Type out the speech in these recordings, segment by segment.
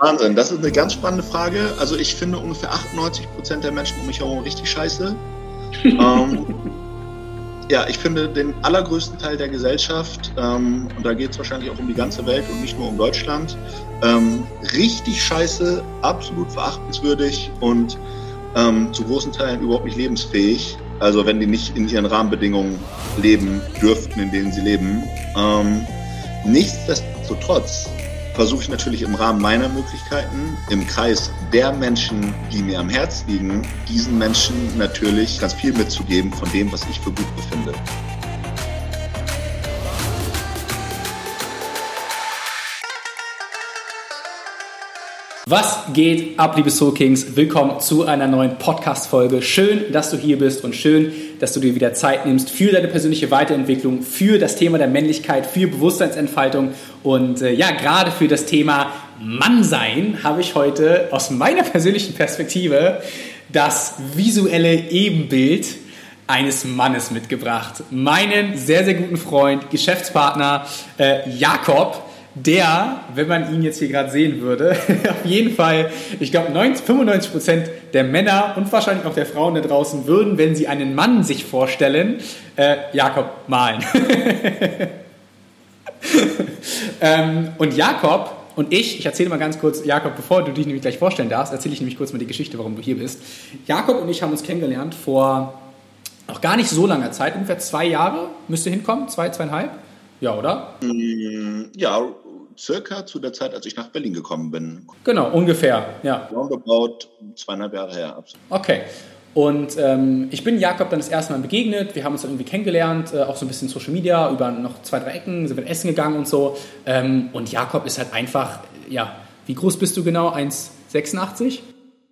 Wahnsinn, das ist eine ganz spannende Frage. Also ich finde ungefähr 98 Prozent der Menschen um mich herum richtig scheiße. ähm, ja, ich finde den allergrößten Teil der Gesellschaft, ähm, und da geht es wahrscheinlich auch um die ganze Welt und nicht nur um Deutschland, ähm, richtig scheiße, absolut verachtenswürdig und ähm, zu großen Teilen überhaupt nicht lebensfähig. Also wenn die nicht in ihren Rahmenbedingungen leben dürften, in denen sie leben. Ähm, nichtsdestotrotz versuche ich natürlich im Rahmen meiner Möglichkeiten, im Kreis der Menschen, die mir am Herz liegen, diesen Menschen natürlich ganz viel mitzugeben von dem, was ich für gut befinde. Was geht ab, liebe Soul Kings? Willkommen zu einer neuen Podcast-Folge. Schön, dass du hier bist und schön, dass du dir wieder Zeit nimmst für deine persönliche Weiterentwicklung, für das Thema der Männlichkeit, für Bewusstseinsentfaltung und äh, ja, gerade für das Thema Mannsein habe ich heute aus meiner persönlichen Perspektive das visuelle Ebenbild eines Mannes mitgebracht. Meinen sehr, sehr guten Freund, Geschäftspartner äh, Jakob der, wenn man ihn jetzt hier gerade sehen würde, auf jeden Fall, ich glaube 95 Prozent der Männer und wahrscheinlich auch der Frauen da draußen würden, wenn sie einen Mann sich vorstellen, äh, Jakob malen. ähm, und Jakob und ich, ich erzähle mal ganz kurz, Jakob, bevor du dich nämlich gleich vorstellen darfst, erzähle ich nämlich kurz mal die Geschichte, warum du hier bist. Jakob und ich haben uns kennengelernt vor noch gar nicht so langer Zeit, ungefähr zwei Jahre müsste hinkommen, zwei, zweieinhalb. Ja, oder? Mm, ja, circa zu der Zeit, als ich nach Berlin gekommen bin. Genau, ungefähr, ja. Roundabout zweieinhalb Jahre her. Absolut. Okay. Und ähm, ich bin Jakob dann das erste Mal begegnet. Wir haben uns dann irgendwie kennengelernt, äh, auch so ein bisschen Social Media, über noch zwei, drei Ecken, sind wir essen gegangen und so. Ähm, und Jakob ist halt einfach, ja, wie groß bist du genau? 1,86?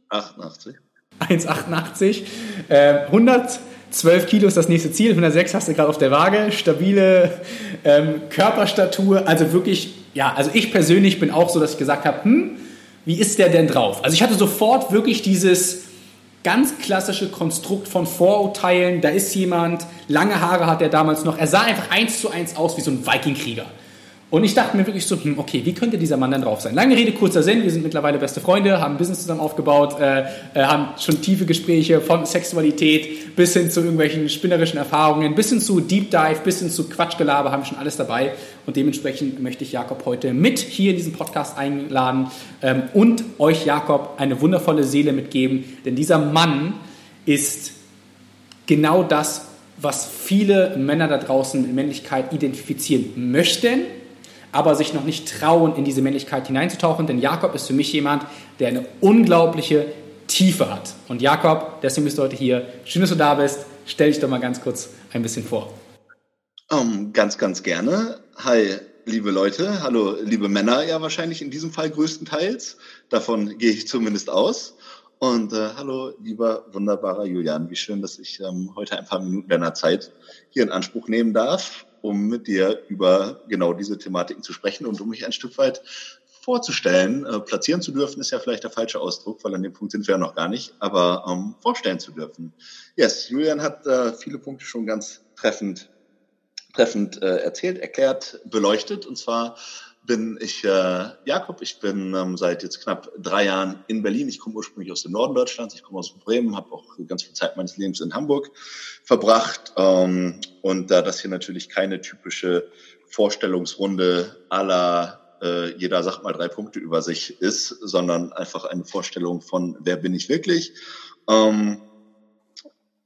88. 1,88. Äh, 100 12 Kilo ist das nächste Ziel, 106 hast du gerade auf der Waage, stabile ähm, Körperstatur, also wirklich, ja, also ich persönlich bin auch so, dass ich gesagt habe, hm, wie ist der denn drauf? Also ich hatte sofort wirklich dieses ganz klassische Konstrukt von Vorurteilen, da ist jemand, lange Haare hat er damals noch, er sah einfach eins zu eins aus wie so ein Vikingkrieger. Und ich dachte mir wirklich so, hm, okay, wie könnte dieser Mann dann drauf sein? Lange Rede, kurzer Sinn, wir sind mittlerweile beste Freunde, haben ein Business zusammen aufgebaut, äh, äh, haben schon tiefe Gespräche von Sexualität bis hin zu irgendwelchen spinnerischen Erfahrungen, bis hin zu Deep Dive, bis hin zu Quatschgelaber, haben schon alles dabei. Und dementsprechend möchte ich Jakob heute mit hier in diesen Podcast einladen ähm, und euch, Jakob, eine wundervolle Seele mitgeben. Denn dieser Mann ist genau das, was viele Männer da draußen mit Männlichkeit identifizieren möchten aber sich noch nicht trauen, in diese Männlichkeit hineinzutauchen. Denn Jakob ist für mich jemand, der eine unglaubliche Tiefe hat. Und Jakob, deswegen bist du heute hier. Schön, dass du da bist. Stell dich doch mal ganz kurz ein bisschen vor. Um, ganz, ganz gerne. Hi, liebe Leute. Hallo, liebe Männer, ja wahrscheinlich in diesem Fall größtenteils. Davon gehe ich zumindest aus. Und äh, hallo, lieber wunderbarer Julian. Wie schön, dass ich ähm, heute ein paar Minuten deiner Zeit hier in Anspruch nehmen darf um mit dir über genau diese Thematiken zu sprechen und um mich ein Stück weit vorzustellen. Äh, platzieren zu dürfen ist ja vielleicht der falsche Ausdruck, weil an dem Punkt sind wir ja noch gar nicht, aber ähm, vorstellen zu dürfen. Yes, Julian hat äh, viele Punkte schon ganz treffend, treffend äh, erzählt, erklärt, beleuchtet. Und zwar bin ich äh, Jakob. Ich bin ähm, seit jetzt knapp drei Jahren in Berlin. Ich komme ursprünglich aus dem Norden Deutschlands. Ich komme aus Bremen, habe auch ganz viel Zeit meines Lebens in Hamburg verbracht. Ähm, und da das hier natürlich keine typische Vorstellungsrunde aller äh, jeder sagt mal drei Punkte über sich ist, sondern einfach eine Vorstellung von wer bin ich wirklich. Ähm,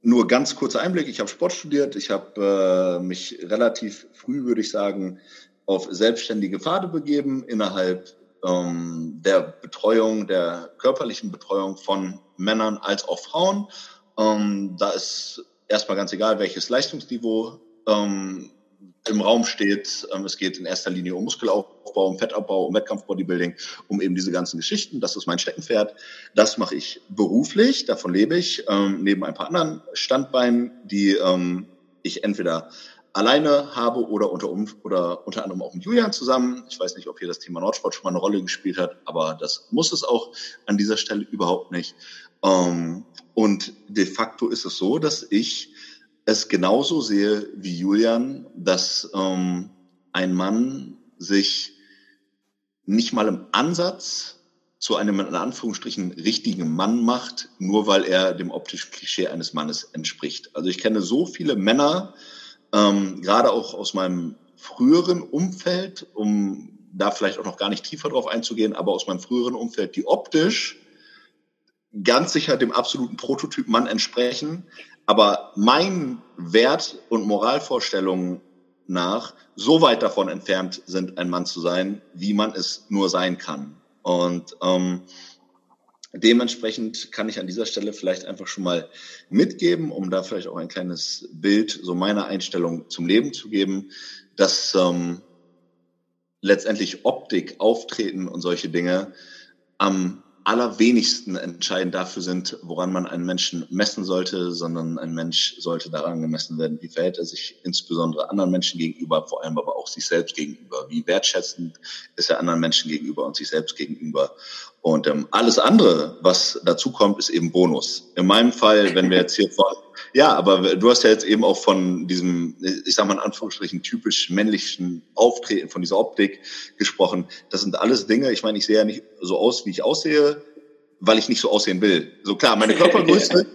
nur ganz kurzer Einblick. Ich habe Sport studiert. Ich habe äh, mich relativ früh, würde ich sagen, auf selbstständige Pfade begeben innerhalb ähm, der Betreuung, der körperlichen Betreuung von Männern als auch Frauen. Ähm, da ist erstmal ganz egal, welches Leistungsniveau ähm, im Raum steht. Ähm, es geht in erster Linie um Muskelaufbau, um Fettabbau, um Wettkampfbodybuilding, um eben diese ganzen Geschichten. Das ist mein Steckenpferd. Das mache ich beruflich, davon lebe ich, ähm, neben ein paar anderen Standbeinen, die ähm, ich entweder alleine habe oder unter, oder unter anderem auch mit Julian zusammen. Ich weiß nicht, ob hier das Thema Nordsport schon mal eine Rolle gespielt hat, aber das muss es auch an dieser Stelle überhaupt nicht. Ähm, und de facto ist es so, dass ich es genauso sehe wie Julian, dass ähm, ein Mann sich nicht mal im Ansatz zu einem in Anführungsstrichen richtigen Mann macht, nur weil er dem optischen Klischee eines Mannes entspricht. Also ich kenne so viele Männer, ähm, gerade auch aus meinem früheren Umfeld, um da vielleicht auch noch gar nicht tiefer drauf einzugehen, aber aus meinem früheren Umfeld, die optisch ganz sicher dem absoluten Prototyp Mann entsprechen, aber mein Wert und Moralvorstellungen nach so weit davon entfernt sind, ein Mann zu sein, wie man es nur sein kann. Und ähm, dementsprechend kann ich an dieser Stelle vielleicht einfach schon mal mitgeben, um da vielleicht auch ein kleines Bild so meiner Einstellung zum Leben zu geben, dass ähm, letztendlich Optik, Auftreten und solche Dinge am allerwenigsten entscheidend dafür sind, woran man einen Menschen messen sollte, sondern ein Mensch sollte daran gemessen werden, wie verhält er sich insbesondere anderen Menschen gegenüber, vor allem aber auch sich selbst gegenüber. Wie wertschätzend ist er anderen Menschen gegenüber und sich selbst gegenüber. Und ähm, alles andere, was dazu kommt, ist eben Bonus. In meinem Fall, wenn wir jetzt hier von, ja, aber du hast ja jetzt eben auch von diesem, ich sag mal in Anführungsstrichen, typisch männlichen Auftreten, von dieser Optik gesprochen. Das sind alles Dinge, ich meine, ich sehe ja nicht so aus, wie ich aussehe, weil ich nicht so aussehen will. So klar, meine Körpergröße,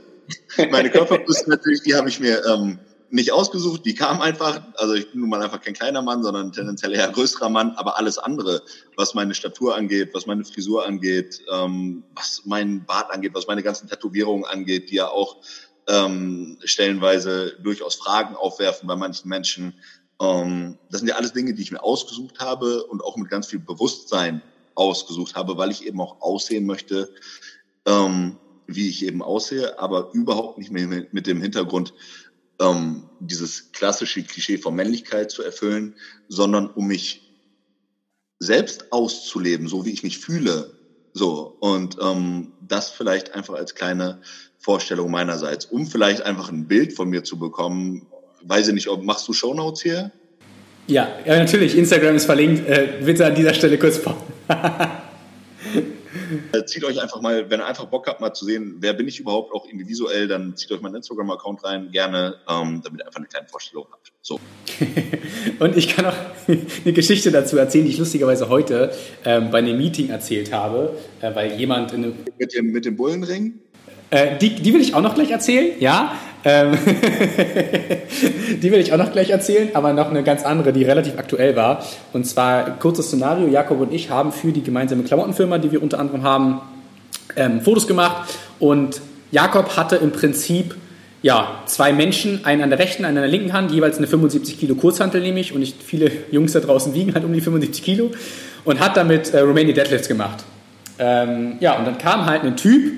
meine Körpergröße natürlich, die habe ich mir ähm, nicht ausgesucht, die kam einfach. Also ich bin nun mal einfach kein kleiner Mann, sondern tendenziell eher größerer Mann. Aber alles andere, was meine Statur angeht, was meine Frisur angeht, ähm, was meinen Bart angeht, was meine ganzen Tätowierungen angeht, die ja auch ähm, stellenweise durchaus Fragen aufwerfen bei manchen Menschen. Ähm, das sind ja alles Dinge, die ich mir ausgesucht habe und auch mit ganz viel Bewusstsein ausgesucht habe, weil ich eben auch aussehen möchte, ähm, wie ich eben aussehe, aber überhaupt nicht mehr mit dem Hintergrund, ähm, dieses klassische Klischee von Männlichkeit zu erfüllen, sondern um mich selbst auszuleben, so wie ich mich fühle. So, und ähm, das vielleicht einfach als kleine Vorstellung meinerseits, um vielleicht einfach ein Bild von mir zu bekommen. Weiß ich nicht, ob machst du Shownotes hier? Ja, ja natürlich. Instagram ist verlinkt. Äh, bitte an dieser Stelle kurz zieht euch einfach mal, wenn ihr einfach Bock habt, mal zu sehen, wer bin ich überhaupt auch irgendwie visuell, dann zieht euch meinen Instagram-Account rein, gerne, ähm, damit ihr einfach eine kleine Vorstellung habt. So. und ich kann auch eine Geschichte dazu erzählen, die ich lustigerweise heute ähm, bei einem Meeting erzählt habe, äh, weil jemand in einem mit dem, mit dem Bullenring? Äh, die, die will ich auch noch gleich erzählen, ja. Ähm die will ich auch noch gleich erzählen, aber noch eine ganz andere, die relativ aktuell war. Und zwar kurzes Szenario. Jakob und ich haben für die gemeinsame Klamottenfirma, die wir unter anderem haben, ähm, Fotos gemacht. Und Jakob hatte im Prinzip ja, zwei Menschen, einen an der rechten, einen an der linken Hand, jeweils eine 75 Kilo Kurzhantel nehme ich und nicht viele Jungs da draußen wiegen halt um die 75 Kilo und hat damit äh, Romanian Deadlifts gemacht. Ähm, ja, und dann kam halt ein Typ,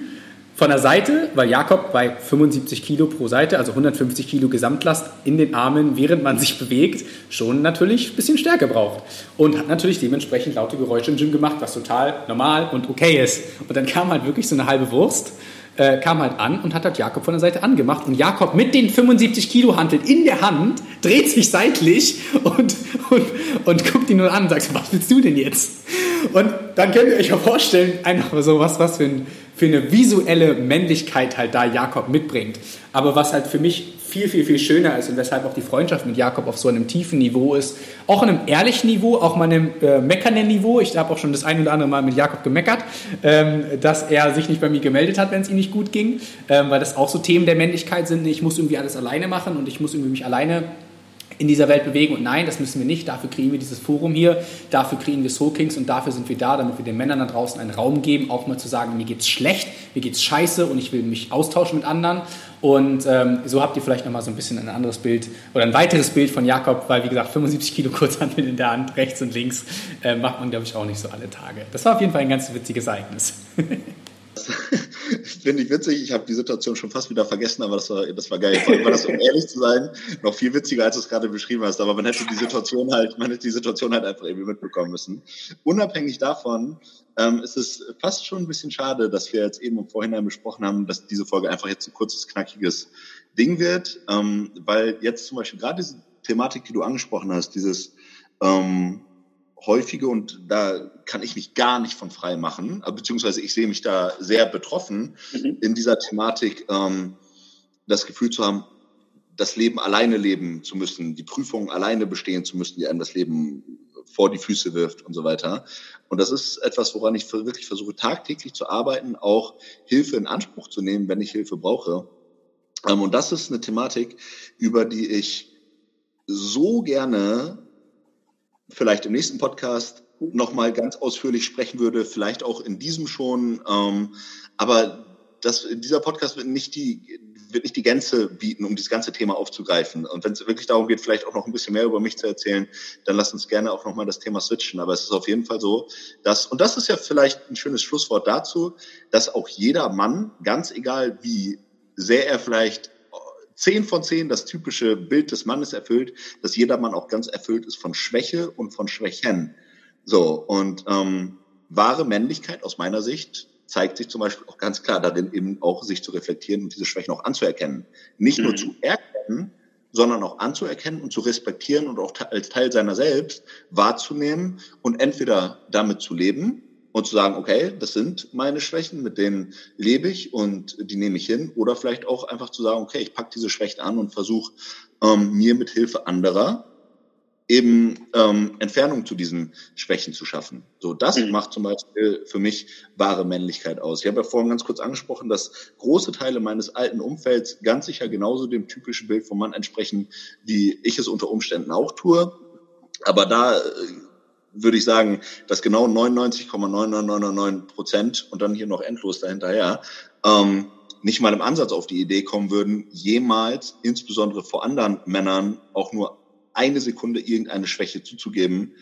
von der Seite, weil Jakob bei 75 Kilo pro Seite, also 150 Kilo Gesamtlast in den Armen, während man sich bewegt, schon natürlich ein bisschen Stärke braucht. Und hat natürlich dementsprechend laute Geräusche im Gym gemacht, was total normal und okay ist. Und dann kam halt wirklich so eine halbe Wurst, äh, kam halt an und hat halt Jakob von der Seite angemacht. Und Jakob mit den 75 Kilo Hanteln in der Hand dreht sich seitlich und, und, und guckt ihn nur an und sagt, was willst du denn jetzt? Und dann könnt ihr euch ja vorstellen, einfach so was, was für ein für eine visuelle Männlichkeit halt da Jakob mitbringt. Aber was halt für mich viel, viel, viel schöner ist und weshalb auch die Freundschaft mit Jakob auf so einem tiefen Niveau ist, auch einem ehrlichen Niveau, auch mal einem äh, meckernden Niveau. Ich habe auch schon das ein oder andere Mal mit Jakob gemeckert, ähm, dass er sich nicht bei mir gemeldet hat, wenn es ihm nicht gut ging, ähm, weil das auch so Themen der Männlichkeit sind. Ich muss irgendwie alles alleine machen und ich muss irgendwie mich alleine in dieser Welt bewegen. Und nein, das müssen wir nicht. Dafür kriegen wir dieses Forum hier, dafür kriegen wir Soul Kings und dafür sind wir da, damit wir den Männern da draußen einen Raum geben, auch mal zu sagen, mir geht's schlecht, mir geht's scheiße und ich will mich austauschen mit anderen. Und ähm, so habt ihr vielleicht nochmal so ein bisschen ein anderes Bild oder ein weiteres Bild von Jakob, weil wie gesagt, 75 Kilo Kurzhandel in der Hand, rechts und links, äh, macht man, glaube ich, auch nicht so alle Tage. Das war auf jeden Fall ein ganz witziges Ereignis. Finde ich witzig. Ich habe die Situation schon fast wieder vergessen, aber das war, das war geil. Vor allem war das, um ehrlich zu sein, noch viel witziger, als du es gerade beschrieben hast. Aber man hätte die Situation halt, man hätte die Situation halt einfach irgendwie mitbekommen müssen. Unabhängig davon ähm, ist es fast schon ein bisschen schade, dass wir jetzt eben im Vorhinein besprochen haben, dass diese Folge einfach jetzt ein kurzes, knackiges Ding wird, ähm, weil jetzt zum Beispiel gerade diese Thematik, die du angesprochen hast, dieses ähm, häufige und da kann ich mich gar nicht von frei machen, äh, beziehungsweise ich sehe mich da sehr betroffen mhm. in dieser Thematik, ähm, das Gefühl zu haben, das Leben alleine leben zu müssen, die Prüfungen alleine bestehen zu müssen, die einem das Leben vor die Füße wirft und so weiter. Und das ist etwas, woran ich wirklich versuche, tagtäglich zu arbeiten, auch Hilfe in Anspruch zu nehmen, wenn ich Hilfe brauche. Ähm, und das ist eine Thematik, über die ich so gerne vielleicht im nächsten Podcast nochmal ganz ausführlich sprechen würde, vielleicht auch in diesem schon. Ähm, aber das, dieser Podcast wird nicht die, wird nicht die Gänze bieten, um dieses ganze Thema aufzugreifen. Und wenn es wirklich darum geht, vielleicht auch noch ein bisschen mehr über mich zu erzählen, dann lass uns gerne auch nochmal das Thema switchen. Aber es ist auf jeden Fall so, dass, und das ist ja vielleicht ein schönes Schlusswort dazu, dass auch jeder Mann, ganz egal wie sehr er vielleicht zehn von zehn das typische Bild des Mannes erfüllt, dass jeder Mann auch ganz erfüllt ist von Schwäche und von Schwächen. So, und ähm, wahre Männlichkeit aus meiner Sicht zeigt sich zum Beispiel auch ganz klar darin, eben auch sich zu reflektieren und diese Schwächen auch anzuerkennen. Nicht mhm. nur zu erkennen, sondern auch anzuerkennen und zu respektieren und auch als Teil seiner selbst wahrzunehmen und entweder damit zu leben und zu sagen, okay, das sind meine Schwächen, mit denen lebe ich und die nehme ich hin. Oder vielleicht auch einfach zu sagen, okay, ich packe diese Schwächen an und versuche ähm, mir mit Hilfe anderer eben ähm, Entfernung zu diesen Schwächen zu schaffen. So, das mhm. macht zum Beispiel für mich wahre Männlichkeit aus. Ich habe ja vorhin ganz kurz angesprochen, dass große Teile meines alten Umfelds ganz sicher genauso dem typischen Bild vom Mann entsprechen, wie ich es unter Umständen auch tue. Aber da äh, würde ich sagen, dass genau 99,9999 Prozent und dann hier noch endlos dahinterher ähm, nicht mal im Ansatz auf die Idee kommen würden, jemals, insbesondere vor anderen Männern, auch nur eine Sekunde irgendeine Schwäche zuzugeben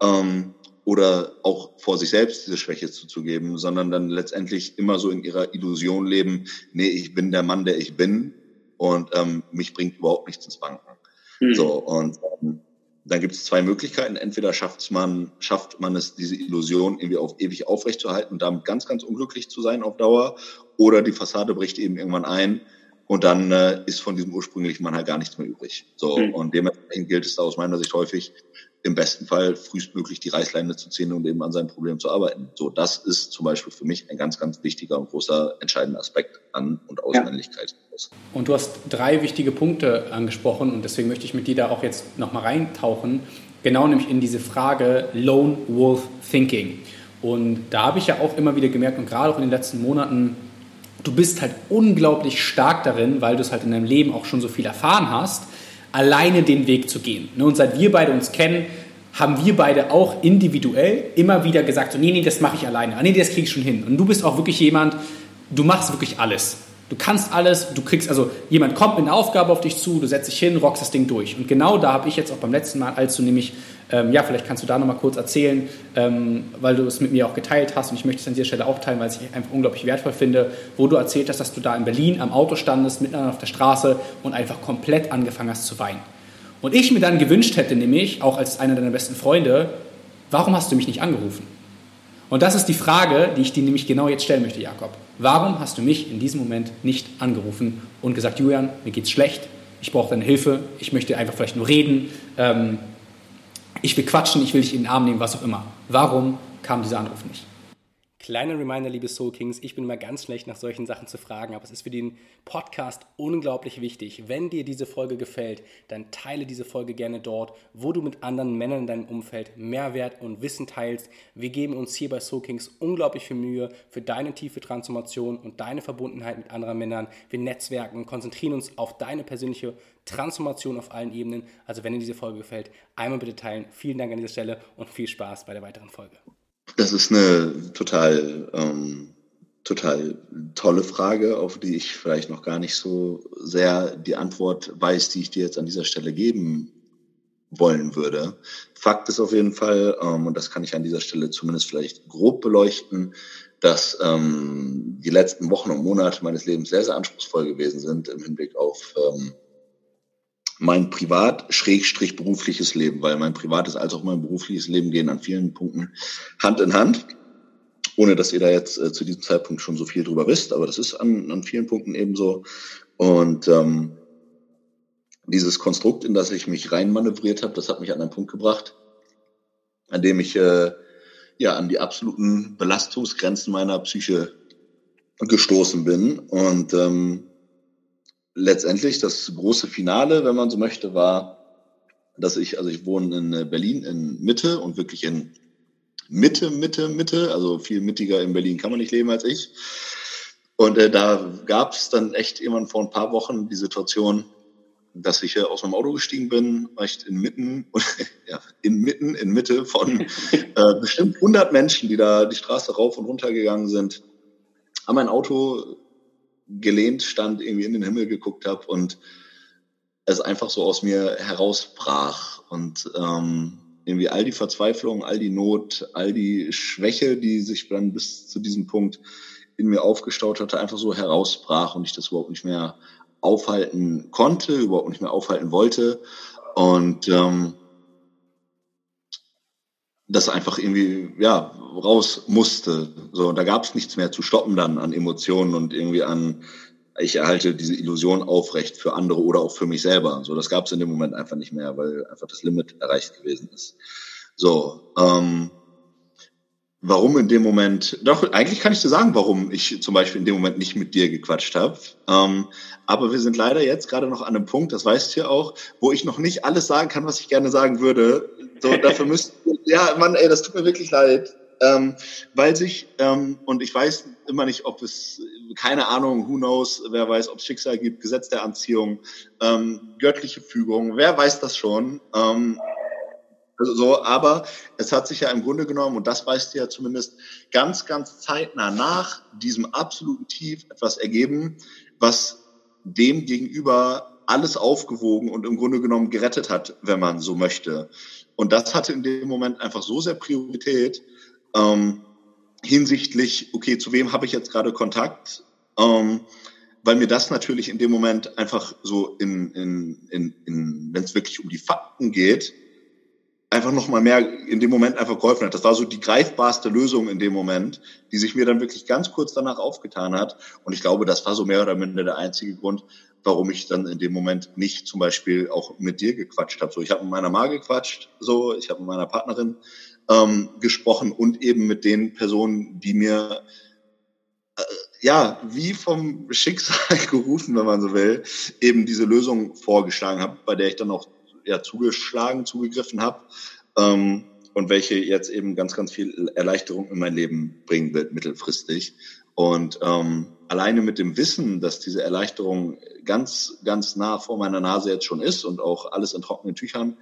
ähm, oder auch vor sich selbst diese Schwäche zuzugeben, sondern dann letztendlich immer so in ihrer Illusion leben, nee, ich bin der Mann, der ich bin und ähm, mich bringt überhaupt nichts ins Banken. Mhm. So, und ähm, dann gibt es zwei Möglichkeiten. Entweder schafft man, schafft man es, diese Illusion irgendwie auf ewig aufrechtzuerhalten und damit ganz, ganz unglücklich zu sein auf Dauer, oder die Fassade bricht eben irgendwann ein und dann äh, ist von diesem ursprünglichen Mann halt gar nichts mehr übrig. So, mhm. und dementsprechend gilt es da aus meiner Sicht häufig, im besten Fall frühestmöglich die Reißleine zu ziehen und eben an seinem Problem zu arbeiten. So, das ist zum Beispiel für mich ein ganz, ganz wichtiger und großer entscheidender Aspekt an und aus Ja. Und du hast drei wichtige Punkte angesprochen und deswegen möchte ich mit dir da auch jetzt nochmal reintauchen. Genau nämlich in diese Frage Lone Wolf Thinking. Und da habe ich ja auch immer wieder gemerkt und gerade auch in den letzten Monaten du bist halt unglaublich stark darin, weil du es halt in deinem Leben auch schon so viel erfahren hast, alleine den Weg zu gehen. Ne, und seit wir beide uns kennen, haben wir beide auch individuell immer wieder gesagt, so, nee, nee, das mache ich alleine. Ah, nee, das kriege ich schon hin. Und du bist auch wirklich jemand, du machst wirklich alles. Du kannst alles, du kriegst, also jemand kommt mit einer Aufgabe auf dich zu, du setzt dich hin, rockst das Ding durch. Und genau da habe ich jetzt auch beim letzten Mal, als du nämlich, ähm, ja, vielleicht kannst du da nochmal kurz erzählen, ähm, weil du es mit mir auch geteilt hast und ich möchte es an dieser Stelle auch teilen, weil ich es einfach unglaublich wertvoll finde, wo du erzählt hast, dass du da in Berlin am Auto standest, miteinander auf der Straße und einfach komplett angefangen hast zu weinen. Und ich mir dann gewünscht hätte, nämlich, auch als einer deiner besten Freunde, warum hast du mich nicht angerufen? Und das ist die Frage, die ich dir nämlich genau jetzt stellen möchte, Jakob. Warum hast du mich in diesem Moment nicht angerufen und gesagt, Julian, mir geht's schlecht, ich brauche deine Hilfe, ich möchte einfach vielleicht nur reden, ähm, ich will quatschen, ich will dich in den Arm nehmen, was auch immer. Warum kam dieser Anruf nicht? Kleiner Reminder, liebe Soul Kings, ich bin immer ganz schlecht nach solchen Sachen zu fragen, aber es ist für den Podcast unglaublich wichtig. Wenn dir diese Folge gefällt, dann teile diese Folge gerne dort, wo du mit anderen Männern in deinem Umfeld Mehrwert und Wissen teilst. Wir geben uns hier bei Soul Kings unglaublich viel Mühe für deine tiefe Transformation und deine Verbundenheit mit anderen Männern. Wir netzwerken, konzentrieren uns auf deine persönliche Transformation auf allen Ebenen. Also wenn dir diese Folge gefällt, einmal bitte teilen. Vielen Dank an dieser Stelle und viel Spaß bei der weiteren Folge. Das ist eine total, ähm, total tolle Frage, auf die ich vielleicht noch gar nicht so sehr die Antwort weiß, die ich dir jetzt an dieser Stelle geben wollen würde. Fakt ist auf jeden Fall, ähm, und das kann ich an dieser Stelle zumindest vielleicht grob beleuchten, dass ähm, die letzten Wochen und Monate meines Lebens sehr, sehr anspruchsvoll gewesen sind im Hinblick auf ähm, mein privat-berufliches Leben, weil mein privates als auch mein berufliches Leben gehen an vielen Punkten Hand in Hand. Ohne dass ihr da jetzt äh, zu diesem Zeitpunkt schon so viel drüber wisst, aber das ist an, an vielen Punkten ebenso. Und ähm, dieses Konstrukt, in das ich mich reinmanövriert habe, das hat mich an einen Punkt gebracht, an dem ich äh, ja an die absoluten Belastungsgrenzen meiner Psyche gestoßen bin. Und ähm, letztendlich das große Finale, wenn man so möchte, war dass ich, also ich wohne in äh, Berlin in Mitte und wirklich in Mitte, Mitte, Mitte, also viel mittiger in Berlin kann man nicht leben als ich. Und äh, da gab es dann echt irgendwann vor ein paar Wochen die Situation, dass ich äh, aus meinem Auto gestiegen bin, echt inmitten, ja, inmitten, in Mitte von äh, bestimmt 100 Menschen, die da die Straße rauf und runter gegangen sind, an mein Auto gelehnt stand, irgendwie in den Himmel geguckt habe und es einfach so aus mir herausbrach. Und ähm, irgendwie all die Verzweiflung, all die Not, all die Schwäche, die sich dann bis zu diesem Punkt in mir aufgestaut hatte, einfach so herausbrach und ich das überhaupt nicht mehr aufhalten konnte, überhaupt nicht mehr aufhalten wollte. Und ähm, das einfach irgendwie ja raus musste. So, da gab es nichts mehr zu stoppen dann an Emotionen und irgendwie an ich erhalte diese Illusion aufrecht für andere oder auch für mich selber. So, das gab es in dem Moment einfach nicht mehr, weil einfach das Limit erreicht gewesen ist. So, ähm, warum in dem Moment, doch, eigentlich kann ich dir sagen, warum ich zum Beispiel in dem Moment nicht mit dir gequatscht habe. Ähm, aber wir sind leider jetzt gerade noch an einem Punkt, das weißt du ja auch, wo ich noch nicht alles sagen kann, was ich gerne sagen würde. So, dafür müsst, ja, Mann, ey, das tut mir wirklich leid. Ähm, weil sich, ähm, und ich weiß immer nicht, ob es, keine Ahnung, who knows, wer weiß, ob es Schicksal gibt, Gesetz der Anziehung, ähm, göttliche Fügung, wer weiß das schon. Ähm, also so, aber es hat sich ja im Grunde genommen, und das weißt du ja zumindest, ganz, ganz zeitnah nach diesem absoluten Tief etwas ergeben, was dem gegenüber alles aufgewogen und im Grunde genommen gerettet hat, wenn man so möchte. Und das hatte in dem Moment einfach so sehr Priorität ähm, hinsichtlich, okay, zu wem habe ich jetzt gerade Kontakt? Ähm, weil mir das natürlich in dem Moment einfach so in, in, in, in wenn es wirklich um die Fakten geht, einfach noch mal mehr in dem Moment einfach geholfen hat. Das war so die greifbarste Lösung in dem Moment, die sich mir dann wirklich ganz kurz danach aufgetan hat. Und ich glaube, das war so mehr oder minder der einzige Grund, warum ich dann in dem Moment nicht zum Beispiel auch mit dir gequatscht habe. So, ich habe mit meiner Ma gequatscht, so, ich habe mit meiner Partnerin ähm, gesprochen und eben mit den Personen, die mir äh, ja, wie vom Schicksal gerufen, wenn man so will, eben diese Lösung vorgeschlagen habe, bei der ich dann auch ja, zugeschlagen, zugegriffen habe ähm, und welche jetzt eben ganz, ganz viel Erleichterung in mein Leben bringen wird, mittelfristig. Und ähm, alleine mit dem Wissen, dass diese Erleichterung ganz, ganz nah vor meiner Nase jetzt schon ist und auch alles in trockenen Tüchern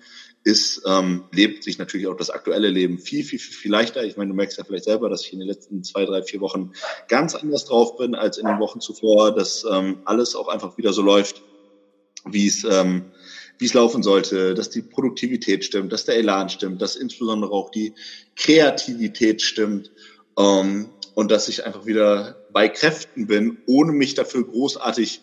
ist, ähm, lebt sich natürlich auch das aktuelle Leben viel, viel, viel, viel leichter. Ich meine, du merkst ja vielleicht selber, dass ich in den letzten zwei, drei, vier Wochen ganz anders drauf bin als in den Wochen zuvor, dass ähm, alles auch einfach wieder so läuft, wie es ähm, wie es laufen sollte, dass die Produktivität stimmt, dass der Elan stimmt, dass insbesondere auch die Kreativität stimmt ähm, und dass ich einfach wieder bei Kräften bin, ohne mich dafür großartig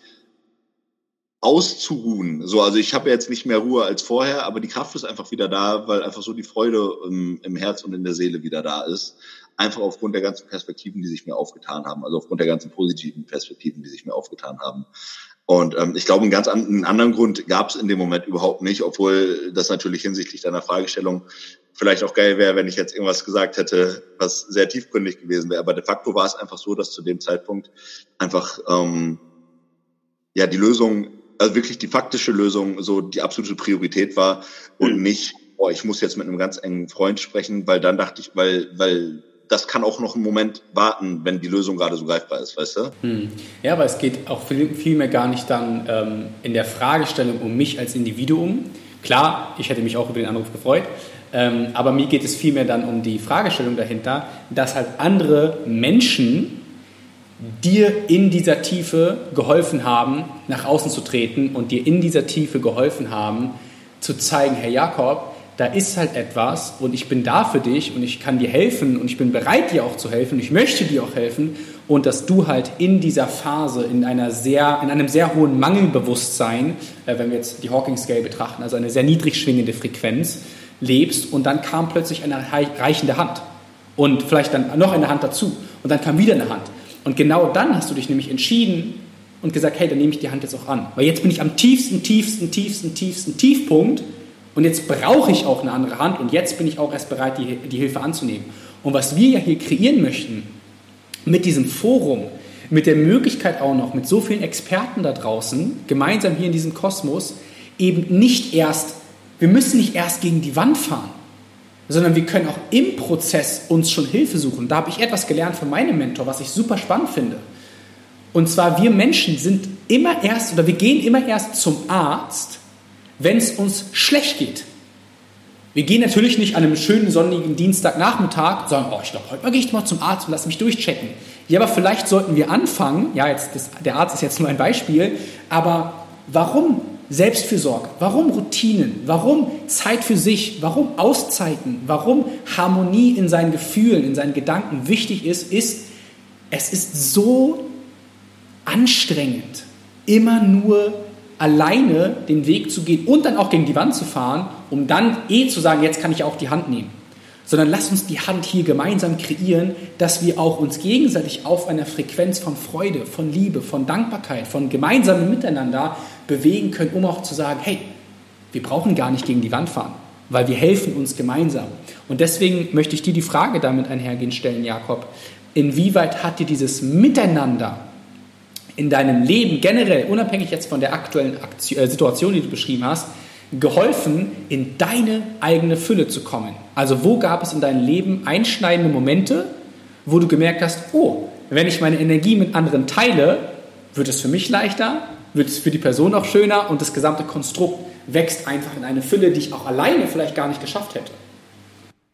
auszuruhen. So, also ich habe jetzt nicht mehr Ruhe als vorher, aber die Kraft ist einfach wieder da, weil einfach so die Freude im, im Herz und in der Seele wieder da ist. Einfach aufgrund der ganzen Perspektiven, die sich mir aufgetan haben, also aufgrund der ganzen positiven Perspektiven, die sich mir aufgetan haben. Und ähm, ich glaube, einen ganz an, einen anderen Grund gab es in dem Moment überhaupt nicht, obwohl das natürlich hinsichtlich deiner Fragestellung vielleicht auch geil wäre, wenn ich jetzt irgendwas gesagt hätte, was sehr tiefgründig gewesen wäre. Aber de facto war es einfach so, dass zu dem Zeitpunkt einfach ähm, ja die Lösung, also wirklich die faktische Lösung, so die absolute Priorität war und mhm. nicht, boah, ich muss jetzt mit einem ganz engen Freund sprechen, weil dann dachte ich, weil weil das kann auch noch einen Moment warten, wenn die Lösung gerade so greifbar ist, weißt du? Hm. Ja, aber es geht auch viel, viel mehr gar nicht dann ähm, in der Fragestellung um mich als Individuum. Klar, ich hätte mich auch über den Anruf gefreut, ähm, aber mir geht es vielmehr dann um die Fragestellung dahinter, dass halt andere Menschen dir in dieser Tiefe geholfen haben, nach außen zu treten und dir in dieser Tiefe geholfen haben, zu zeigen, Herr Jakob, da ist halt etwas und ich bin da für dich und ich kann dir helfen und ich bin bereit, dir auch zu helfen, ich möchte dir auch helfen und dass du halt in dieser Phase, in, einer sehr, in einem sehr hohen Mangelbewusstsein, äh, wenn wir jetzt die Hawking Scale betrachten, also eine sehr niedrig schwingende Frequenz, lebst und dann kam plötzlich eine reichende Hand und vielleicht dann noch eine Hand dazu und dann kam wieder eine Hand. Und genau dann hast du dich nämlich entschieden und gesagt, hey, dann nehme ich die Hand jetzt auch an. Weil jetzt bin ich am tiefsten, tiefsten, tiefsten, tiefsten Tiefpunkt und jetzt brauche ich auch eine andere Hand und jetzt bin ich auch erst bereit, die, die Hilfe anzunehmen. Und was wir ja hier kreieren möchten, mit diesem Forum, mit der Möglichkeit auch noch, mit so vielen Experten da draußen, gemeinsam hier in diesem Kosmos, eben nicht erst wir müssen nicht erst gegen die Wand fahren, sondern wir können auch im Prozess uns schon Hilfe suchen. Da habe ich etwas gelernt von meinem Mentor, was ich super spannend finde. Und zwar, wir Menschen sind immer erst oder wir gehen immer erst zum Arzt, wenn es uns schlecht geht. Wir gehen natürlich nicht an einem schönen sonnigen Dienstagnachmittag und sagen, oh, ich glaube, heute gehe ich mal zum Arzt und lass mich durchchecken. Ja, aber vielleicht sollten wir anfangen, ja, jetzt, das, der Arzt ist jetzt nur ein Beispiel, aber warum Selbstfürsorge? Warum Routinen? Warum Zeit für sich? Warum Auszeiten? Warum Harmonie in seinen Gefühlen, in seinen Gedanken wichtig ist, ist, es ist so anstrengend, immer nur alleine den Weg zu gehen und dann auch gegen die Wand zu fahren, um dann eh zu sagen, jetzt kann ich auch die Hand nehmen. Sondern lass uns die Hand hier gemeinsam kreieren, dass wir auch uns gegenseitig auf einer Frequenz von Freude, von Liebe, von Dankbarkeit, von gemeinsamem Miteinander bewegen können, um auch zu sagen, hey, wir brauchen gar nicht gegen die Wand fahren, weil wir helfen uns gemeinsam. Und deswegen möchte ich dir die Frage damit einhergehen stellen, Jakob. Inwieweit hat dir dieses Miteinander in deinem Leben generell, unabhängig jetzt von der aktuellen äh, Situation, die du beschrieben hast, geholfen, in deine eigene Fülle zu kommen? Also wo gab es in deinem Leben einschneidende Momente, wo du gemerkt hast, oh, wenn ich meine Energie mit anderen teile, wird es für mich leichter, wird es für die Person auch schöner und das gesamte Konstrukt wächst einfach in eine Fülle, die ich auch alleine vielleicht gar nicht geschafft hätte.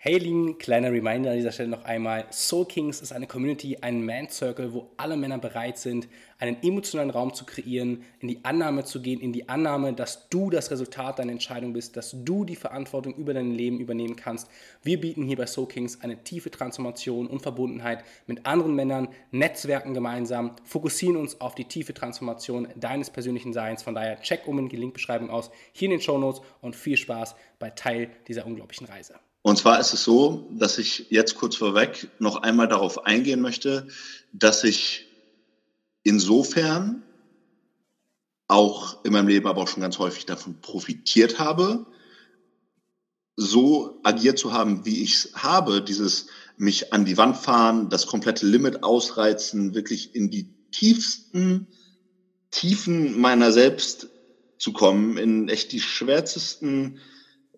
Hey Lieben, kleiner Reminder an dieser Stelle noch einmal. Soul Kings ist eine Community, ein Man Circle, wo alle Männer bereit sind, einen emotionalen Raum zu kreieren, in die Annahme zu gehen, in die Annahme, dass du das Resultat deiner Entscheidung bist, dass du die Verantwortung über dein Leben übernehmen kannst. Wir bieten hier bei Soul Kings eine tiefe Transformation und Verbundenheit mit anderen Männern, Netzwerken gemeinsam, fokussieren uns auf die tiefe Transformation deines persönlichen Seins. Von daher check um in die Linkbeschreibung aus, hier in den Show Notes und viel Spaß bei Teil dieser unglaublichen Reise. Und zwar ist es so, dass ich jetzt kurz vorweg noch einmal darauf eingehen möchte, dass ich insofern auch in meinem Leben aber auch schon ganz häufig davon profitiert habe, so agiert zu haben, wie ich es habe, dieses mich an die Wand fahren, das komplette Limit ausreizen, wirklich in die tiefsten Tiefen meiner selbst zu kommen, in echt die schwärzesten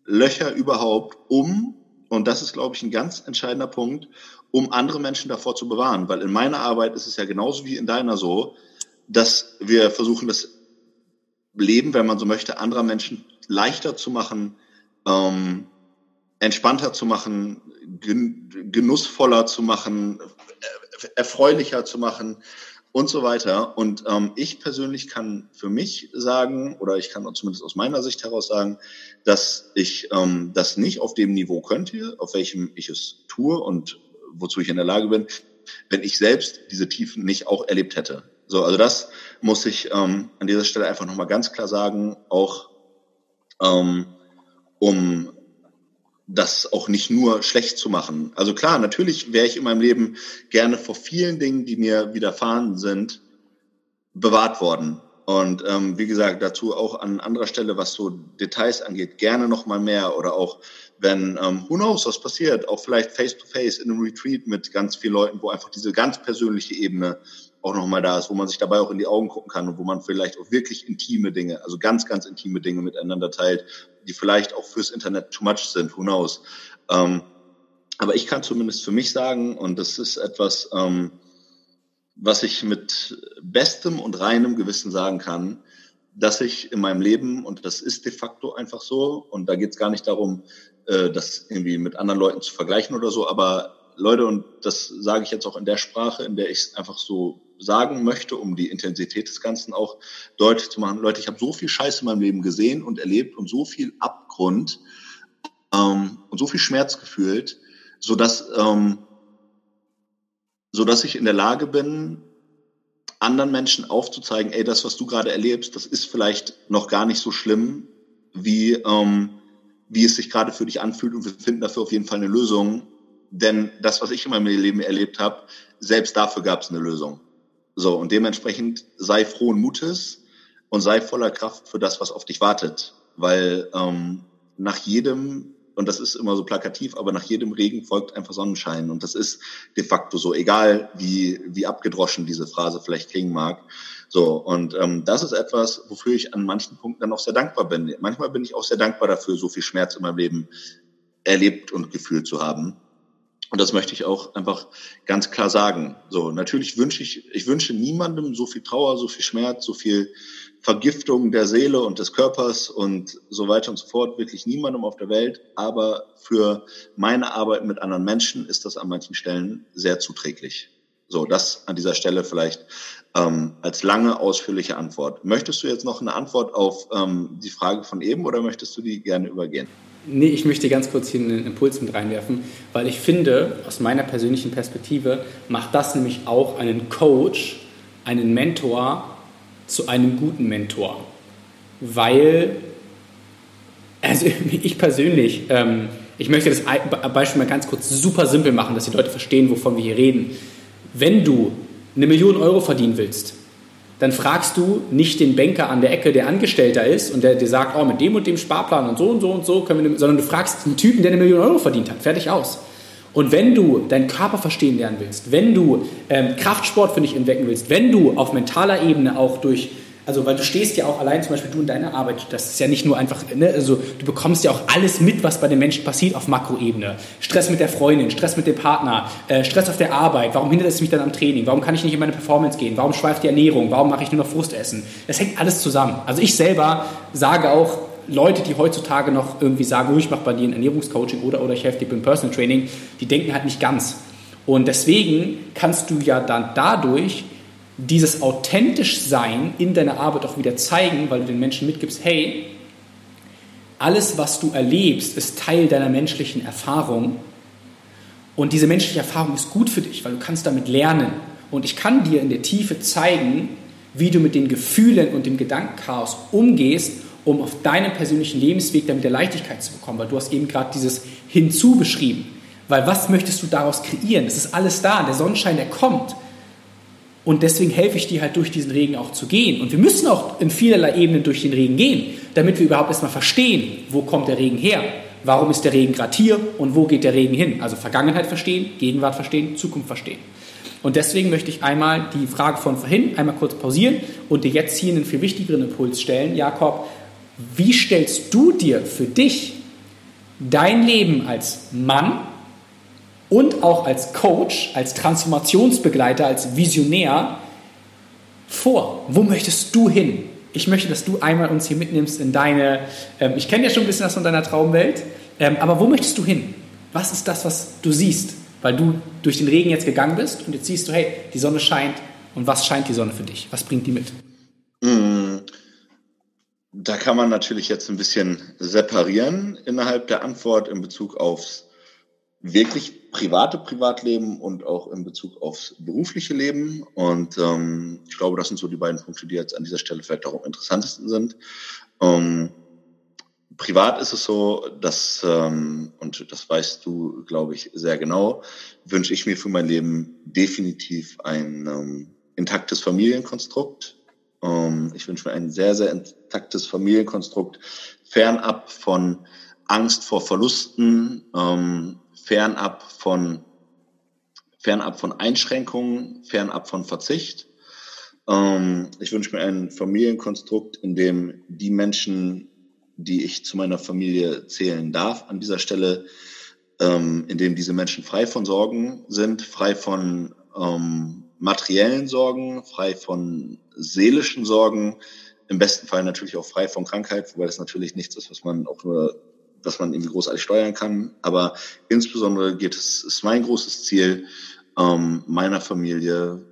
Löcher überhaupt, um, und das ist, glaube ich, ein ganz entscheidender Punkt, um andere Menschen davor zu bewahren. Weil in meiner Arbeit ist es ja genauso wie in deiner so, dass wir versuchen, das Leben, wenn man so möchte, anderer Menschen leichter zu machen, ähm, entspannter zu machen, genussvoller zu machen, erfreulicher zu machen, und so weiter. Und ähm, ich persönlich kann für mich sagen, oder ich kann zumindest aus meiner Sicht heraus sagen, dass ich ähm, das nicht auf dem Niveau könnte, auf welchem ich es tue und wozu ich in der Lage bin, wenn ich selbst diese Tiefen nicht auch erlebt hätte. So, also das muss ich ähm, an dieser Stelle einfach nochmal ganz klar sagen, auch ähm, um das auch nicht nur schlecht zu machen. Also klar, natürlich wäre ich in meinem Leben gerne vor vielen Dingen, die mir widerfahren sind, bewahrt worden. Und ähm, wie gesagt, dazu auch an anderer Stelle, was so Details angeht, gerne noch mal mehr oder auch wenn, ähm, who knows, was passiert, auch vielleicht face to face in einem Retreat mit ganz vielen Leuten, wo einfach diese ganz persönliche Ebene auch nochmal da ist, wo man sich dabei auch in die Augen gucken kann und wo man vielleicht auch wirklich intime Dinge, also ganz, ganz intime Dinge miteinander teilt, die vielleicht auch fürs Internet too much sind, who knows. Ähm, aber ich kann zumindest für mich sagen, und das ist etwas, ähm, was ich mit bestem und reinem Gewissen sagen kann, dass ich in meinem Leben, und das ist de facto einfach so, und da geht es gar nicht darum, äh, das irgendwie mit anderen Leuten zu vergleichen oder so, aber Leute, und das sage ich jetzt auch in der Sprache, in der ich es einfach so sagen möchte, um die Intensität des Ganzen auch deutlich zu machen. Leute, ich habe so viel Scheiße in meinem Leben gesehen und erlebt und so viel Abgrund ähm, und so viel Schmerz gefühlt, so dass ähm, so dass ich in der Lage bin, anderen Menschen aufzuzeigen, ey, das, was du gerade erlebst, das ist vielleicht noch gar nicht so schlimm, wie ähm, wie es sich gerade für dich anfühlt und wir finden dafür auf jeden Fall eine Lösung. Denn das, was ich in meinem Leben erlebt habe, selbst dafür gab es eine Lösung. So, und dementsprechend sei frohen Mutes und sei voller Kraft für das, was auf dich wartet. Weil ähm, nach jedem und das ist immer so plakativ, aber nach jedem Regen folgt einfach Sonnenschein. Und das ist de facto so, egal wie, wie abgedroschen diese Phrase vielleicht klingen mag. So, und ähm, das ist etwas, wofür ich an manchen Punkten dann auch sehr dankbar bin. Manchmal bin ich auch sehr dankbar dafür, so viel Schmerz in meinem Leben erlebt und gefühlt zu haben. Und das möchte ich auch einfach ganz klar sagen. So, natürlich wünsche ich, ich wünsche niemandem so viel Trauer, so viel Schmerz, so viel Vergiftung der Seele und des Körpers und so weiter und so fort, wirklich niemandem auf der Welt. Aber für meine Arbeit mit anderen Menschen ist das an manchen Stellen sehr zuträglich. So, das an dieser Stelle vielleicht ähm, als lange, ausführliche Antwort. Möchtest du jetzt noch eine Antwort auf ähm, die Frage von eben oder möchtest du die gerne übergehen? Nee, ich möchte ganz kurz hier einen Impuls mit reinwerfen, weil ich finde, aus meiner persönlichen Perspektive macht das nämlich auch einen Coach, einen Mentor zu einem guten Mentor. Weil, also ich persönlich, ähm, ich möchte das Beispiel mal ganz kurz super simpel machen, dass die Leute verstehen, wovon wir hier reden. Wenn du eine Million Euro verdienen willst, dann fragst du nicht den Banker an der Ecke, der Angestellter ist und der dir sagt, oh, mit dem und dem Sparplan und so und so und so können wir, sondern du fragst einen Typen, der eine Million Euro verdient hat. Fertig aus. Und wenn du deinen Körper verstehen lernen willst, wenn du ähm, Kraftsport für dich entdecken willst, wenn du auf mentaler Ebene auch durch also, weil du stehst ja auch allein, zum Beispiel du in deiner Arbeit, das ist ja nicht nur einfach, ne, also du bekommst ja auch alles mit, was bei den Menschen passiert auf Makroebene. Stress mit der Freundin, Stress mit dem Partner, äh, Stress auf der Arbeit, warum hindert es mich dann am Training, warum kann ich nicht in meine Performance gehen, warum schweift die Ernährung, warum mache ich nur noch Frustessen. Das hängt alles zusammen. Also ich selber sage auch, Leute, die heutzutage noch irgendwie sagen, oh, ich mache bei dir ein Ernährungscoaching oder, oder ich helfe dir beim Personal Training, die denken halt nicht ganz. Und deswegen kannst du ja dann dadurch dieses authentisch Sein in deiner Arbeit auch wieder zeigen, weil du den Menschen mitgibst, hey, alles, was du erlebst, ist Teil deiner menschlichen Erfahrung. Und diese menschliche Erfahrung ist gut für dich, weil du kannst damit lernen. Und ich kann dir in der Tiefe zeigen, wie du mit den Gefühlen und dem Gedankenchaos umgehst, um auf deinem persönlichen Lebensweg dann wieder Leichtigkeit zu bekommen. Weil du hast eben gerade dieses Hinzu beschrieben. Weil was möchtest du daraus kreieren? Es ist alles da, der Sonnenschein, der kommt. Und deswegen helfe ich dir halt durch diesen Regen auch zu gehen. Und wir müssen auch in vielerlei Ebenen durch den Regen gehen, damit wir überhaupt erstmal verstehen, wo kommt der Regen her, warum ist der Regen gerade hier und wo geht der Regen hin. Also Vergangenheit verstehen, Gegenwart verstehen, Zukunft verstehen. Und deswegen möchte ich einmal die Frage von vorhin einmal kurz pausieren und dir jetzt hier einen viel wichtigeren Impuls stellen. Jakob, wie stellst du dir für dich dein Leben als Mann, und auch als Coach, als Transformationsbegleiter, als Visionär vor? Wo möchtest du hin? Ich möchte, dass du einmal uns hier mitnimmst in deine, ähm, ich kenne ja schon ein bisschen was von deiner Traumwelt, ähm, aber wo möchtest du hin? Was ist das, was du siehst? Weil du durch den Regen jetzt gegangen bist und jetzt siehst du, hey, die Sonne scheint und was scheint die Sonne für dich? Was bringt die mit? Mm, da kann man natürlich jetzt ein bisschen separieren innerhalb der Antwort in Bezug aufs wirklich private Privatleben und auch in Bezug aufs berufliche Leben. Und ähm, ich glaube, das sind so die beiden Punkte, die jetzt an dieser Stelle vielleicht auch am interessantesten sind. Ähm, privat ist es so, dass, ähm, und das weißt du, glaube ich, sehr genau, wünsche ich mir für mein Leben definitiv ein ähm, intaktes Familienkonstrukt. Ähm, ich wünsche mir ein sehr, sehr intaktes Familienkonstrukt, fernab von Angst vor Verlusten, ähm, fernab von, fernab von Einschränkungen, fernab von Verzicht. Ähm, ich wünsche mir ein Familienkonstrukt, in dem die Menschen, die ich zu meiner Familie zählen darf, an dieser Stelle, ähm, in dem diese Menschen frei von Sorgen sind, frei von ähm, materiellen Sorgen, frei von seelischen Sorgen, im besten Fall natürlich auch frei von Krankheit, wobei das natürlich nichts ist, was man auch nur was man irgendwie großartig steuern kann. Aber insbesondere geht es, ist mein großes Ziel, ähm, meiner Familie,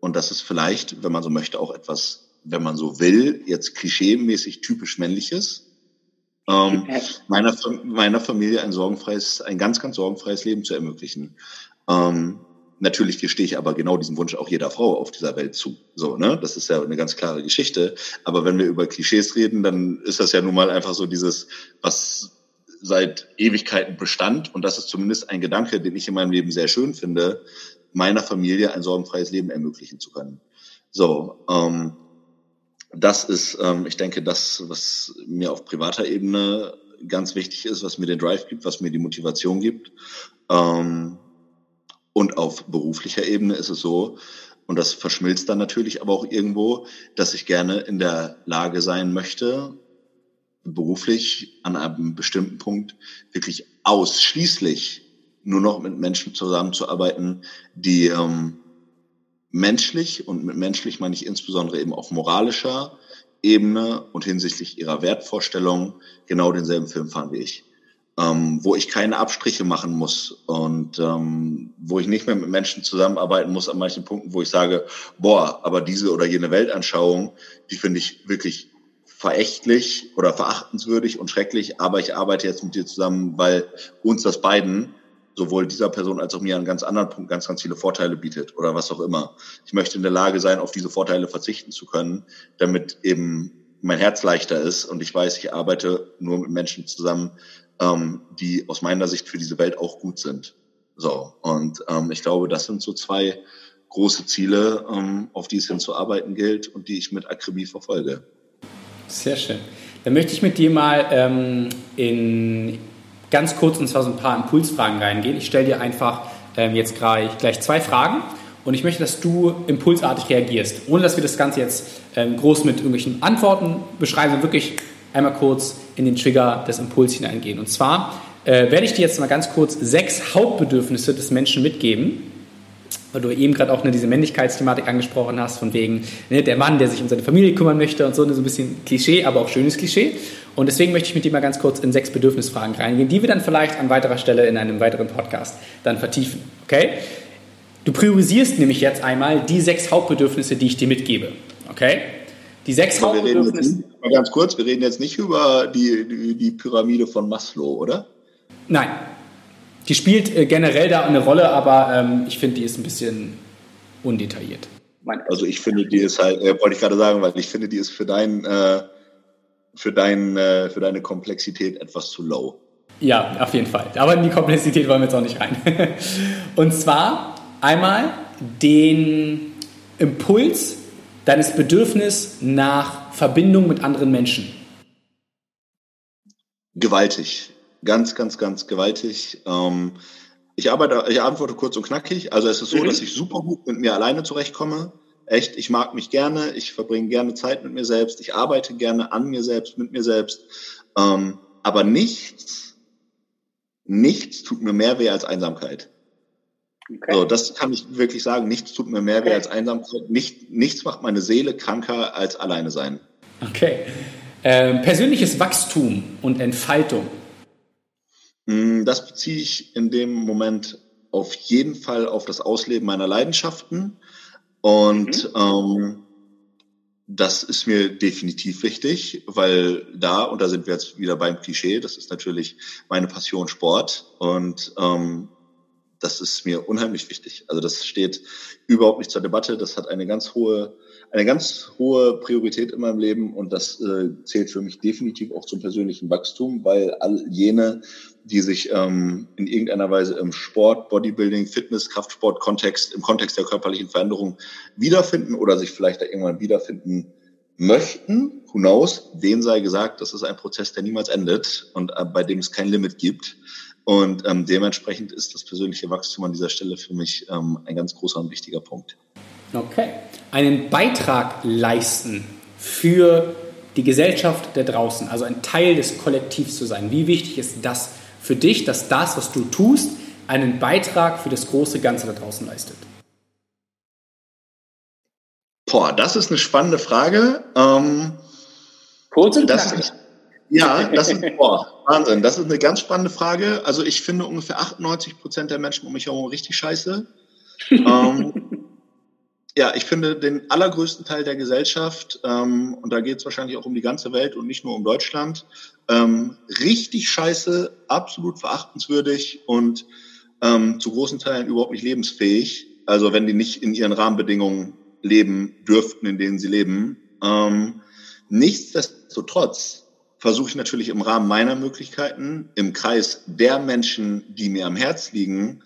und das ist vielleicht, wenn man so möchte, auch etwas, wenn man so will, jetzt klischeemäßig typisch männliches, ähm, meiner, meiner Familie ein sorgenfreies, ein ganz, ganz sorgenfreies Leben zu ermöglichen. Ähm, natürlich gestehe ich aber genau diesen Wunsch auch jeder Frau auf dieser Welt zu. So, ne? Das ist ja eine ganz klare Geschichte. Aber wenn wir über Klischees reden, dann ist das ja nun mal einfach so dieses, was seit Ewigkeiten bestand. Und das ist zumindest ein Gedanke, den ich in meinem Leben sehr schön finde, meiner Familie ein sorgenfreies Leben ermöglichen zu können. So, ähm, das ist, ähm, ich denke, das, was mir auf privater Ebene ganz wichtig ist, was mir den Drive gibt, was mir die Motivation gibt. Ähm, und auf beruflicher Ebene ist es so, und das verschmilzt dann natürlich aber auch irgendwo, dass ich gerne in der Lage sein möchte, beruflich an einem bestimmten Punkt wirklich ausschließlich nur noch mit Menschen zusammenzuarbeiten, die ähm, menschlich, und mit menschlich meine ich insbesondere eben auf moralischer Ebene und hinsichtlich ihrer Wertvorstellungen genau denselben Film fahren wie ich. Ähm, wo ich keine Abstriche machen muss und ähm, wo ich nicht mehr mit Menschen zusammenarbeiten muss an manchen Punkten, wo ich sage, boah, aber diese oder jene Weltanschauung, die finde ich wirklich verächtlich oder verachtenswürdig und schrecklich, aber ich arbeite jetzt mit dir zusammen, weil uns das beiden sowohl dieser Person als auch mir an ganz anderen Punkten ganz, ganz viele Vorteile bietet oder was auch immer. Ich möchte in der Lage sein, auf diese Vorteile verzichten zu können, damit eben mein Herz leichter ist und ich weiß, ich arbeite nur mit Menschen zusammen, ähm, die aus meiner Sicht für diese Welt auch gut sind. So, und ähm, ich glaube, das sind so zwei große Ziele, ähm, auf die es hinzuarbeiten gilt und die ich mit Akribie verfolge. Sehr schön. Dann möchte ich mit dir mal ähm, in ganz kurz und zwar so ein paar Impulsfragen reingehen. Ich stelle dir einfach ähm, jetzt gleich, gleich zwei Fragen und ich möchte, dass du impulsartig reagierst, ohne dass wir das Ganze jetzt ähm, groß mit irgendwelchen Antworten beschreiben, sondern wirklich einmal kurz in den Trigger des Impuls hineingehen. Und zwar äh, werde ich dir jetzt mal ganz kurz sechs Hauptbedürfnisse des Menschen mitgeben weil du eben gerade auch ne, diese Männlichkeitsthematik angesprochen hast, von wegen ne, der Mann, der sich um seine Familie kümmern möchte und so, ne, so ein bisschen Klischee, aber auch schönes Klischee. Und deswegen möchte ich mit dir mal ganz kurz in sechs Bedürfnisfragen reingehen, die wir dann vielleicht an weiterer Stelle in einem weiteren Podcast dann vertiefen. Okay? Du priorisierst nämlich jetzt einmal die sechs Hauptbedürfnisse, die ich dir mitgebe. Okay? Die sechs aber Hauptbedürfnisse. Mal ganz kurz, wir reden jetzt nicht über die, die, die Pyramide von Maslow, oder? Nein, die spielt äh, generell da eine Rolle, aber ähm, ich finde, die ist ein bisschen undetailliert. Also ich finde, die ist halt, äh, wollte ich gerade sagen, weil ich finde, die ist für dein, äh, für dein, äh, für deine Komplexität etwas zu low. Ja, auf jeden Fall. Aber in die Komplexität wollen wir jetzt auch nicht rein. Und zwar einmal den Impuls deines Bedürfnisses nach Verbindung mit anderen Menschen. Gewaltig ganz, ganz, ganz gewaltig. Ähm, ich arbeite, ich antworte kurz und knackig. Also es ist so, mhm. dass ich super gut mit mir alleine zurechtkomme. Echt, ich mag mich gerne, ich verbringe gerne Zeit mit mir selbst, ich arbeite gerne an mir selbst, mit mir selbst. Ähm, aber nichts, nichts tut mir mehr weh als Einsamkeit. Okay. So, das kann ich wirklich sagen. Nichts tut mir mehr okay. weh als Einsamkeit. Nicht, nichts macht meine Seele kranker als alleine sein. Okay. Ähm, persönliches Wachstum und Entfaltung. Mm, das beziehe ich in dem Moment auf jeden Fall auf das Ausleben meiner Leidenschaften. Und mhm. ähm, das ist mir definitiv wichtig, weil da, und da sind wir jetzt wieder beim Klischee, das ist natürlich meine Passion Sport. Und ähm, das ist mir unheimlich wichtig. Also das steht überhaupt nicht zur Debatte. Das hat eine ganz hohe, eine ganz hohe Priorität in meinem Leben und das äh, zählt für mich definitiv auch zum persönlichen Wachstum, weil all jene, die sich ähm, in irgendeiner Weise im Sport, Bodybuilding, Fitness, Kraftsport Kontext, im Kontext der körperlichen Veränderung wiederfinden oder sich vielleicht da irgendwann wiederfinden möchten, who knows, denen sei gesagt, das ist ein Prozess, der niemals endet und äh, bei dem es kein Limit gibt. Und ähm, dementsprechend ist das persönliche Wachstum an dieser Stelle für mich ähm, ein ganz großer und wichtiger Punkt. Okay. Einen Beitrag leisten für die Gesellschaft der draußen, also ein Teil des Kollektivs zu sein. Wie wichtig ist das für dich, dass das, was du tust, einen Beitrag für das große Ganze da draußen leistet? Boah, das ist eine spannende Frage. Ähm, Kurz und das ist, ja, das ist, boah, Wahnsinn. Das ist eine ganz spannende Frage. Also ich finde ungefähr 98 Prozent der Menschen um mich herum richtig scheiße. ähm, ja, ich finde den allergrößten Teil der Gesellschaft, ähm, und da geht es wahrscheinlich auch um die ganze Welt und nicht nur um Deutschland, ähm, richtig scheiße, absolut verachtenswürdig und ähm, zu großen Teilen überhaupt nicht lebensfähig. Also wenn die nicht in ihren Rahmenbedingungen leben dürften, in denen sie leben. Ähm, nichtsdestotrotz versuche ich natürlich im Rahmen meiner Möglichkeiten, im Kreis der Menschen, die mir am Herz liegen,